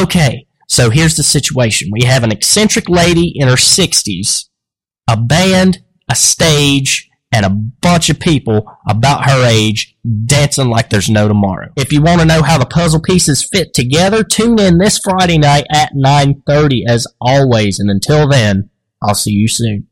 Okay, so here's the situation. We have an eccentric lady in her 60s, a band, a stage, and a bunch of people about her age dancing like there's no tomorrow. If you want to know how the puzzle pieces fit together, tune in this Friday night at 9:30 as always and until then, I'll see you soon.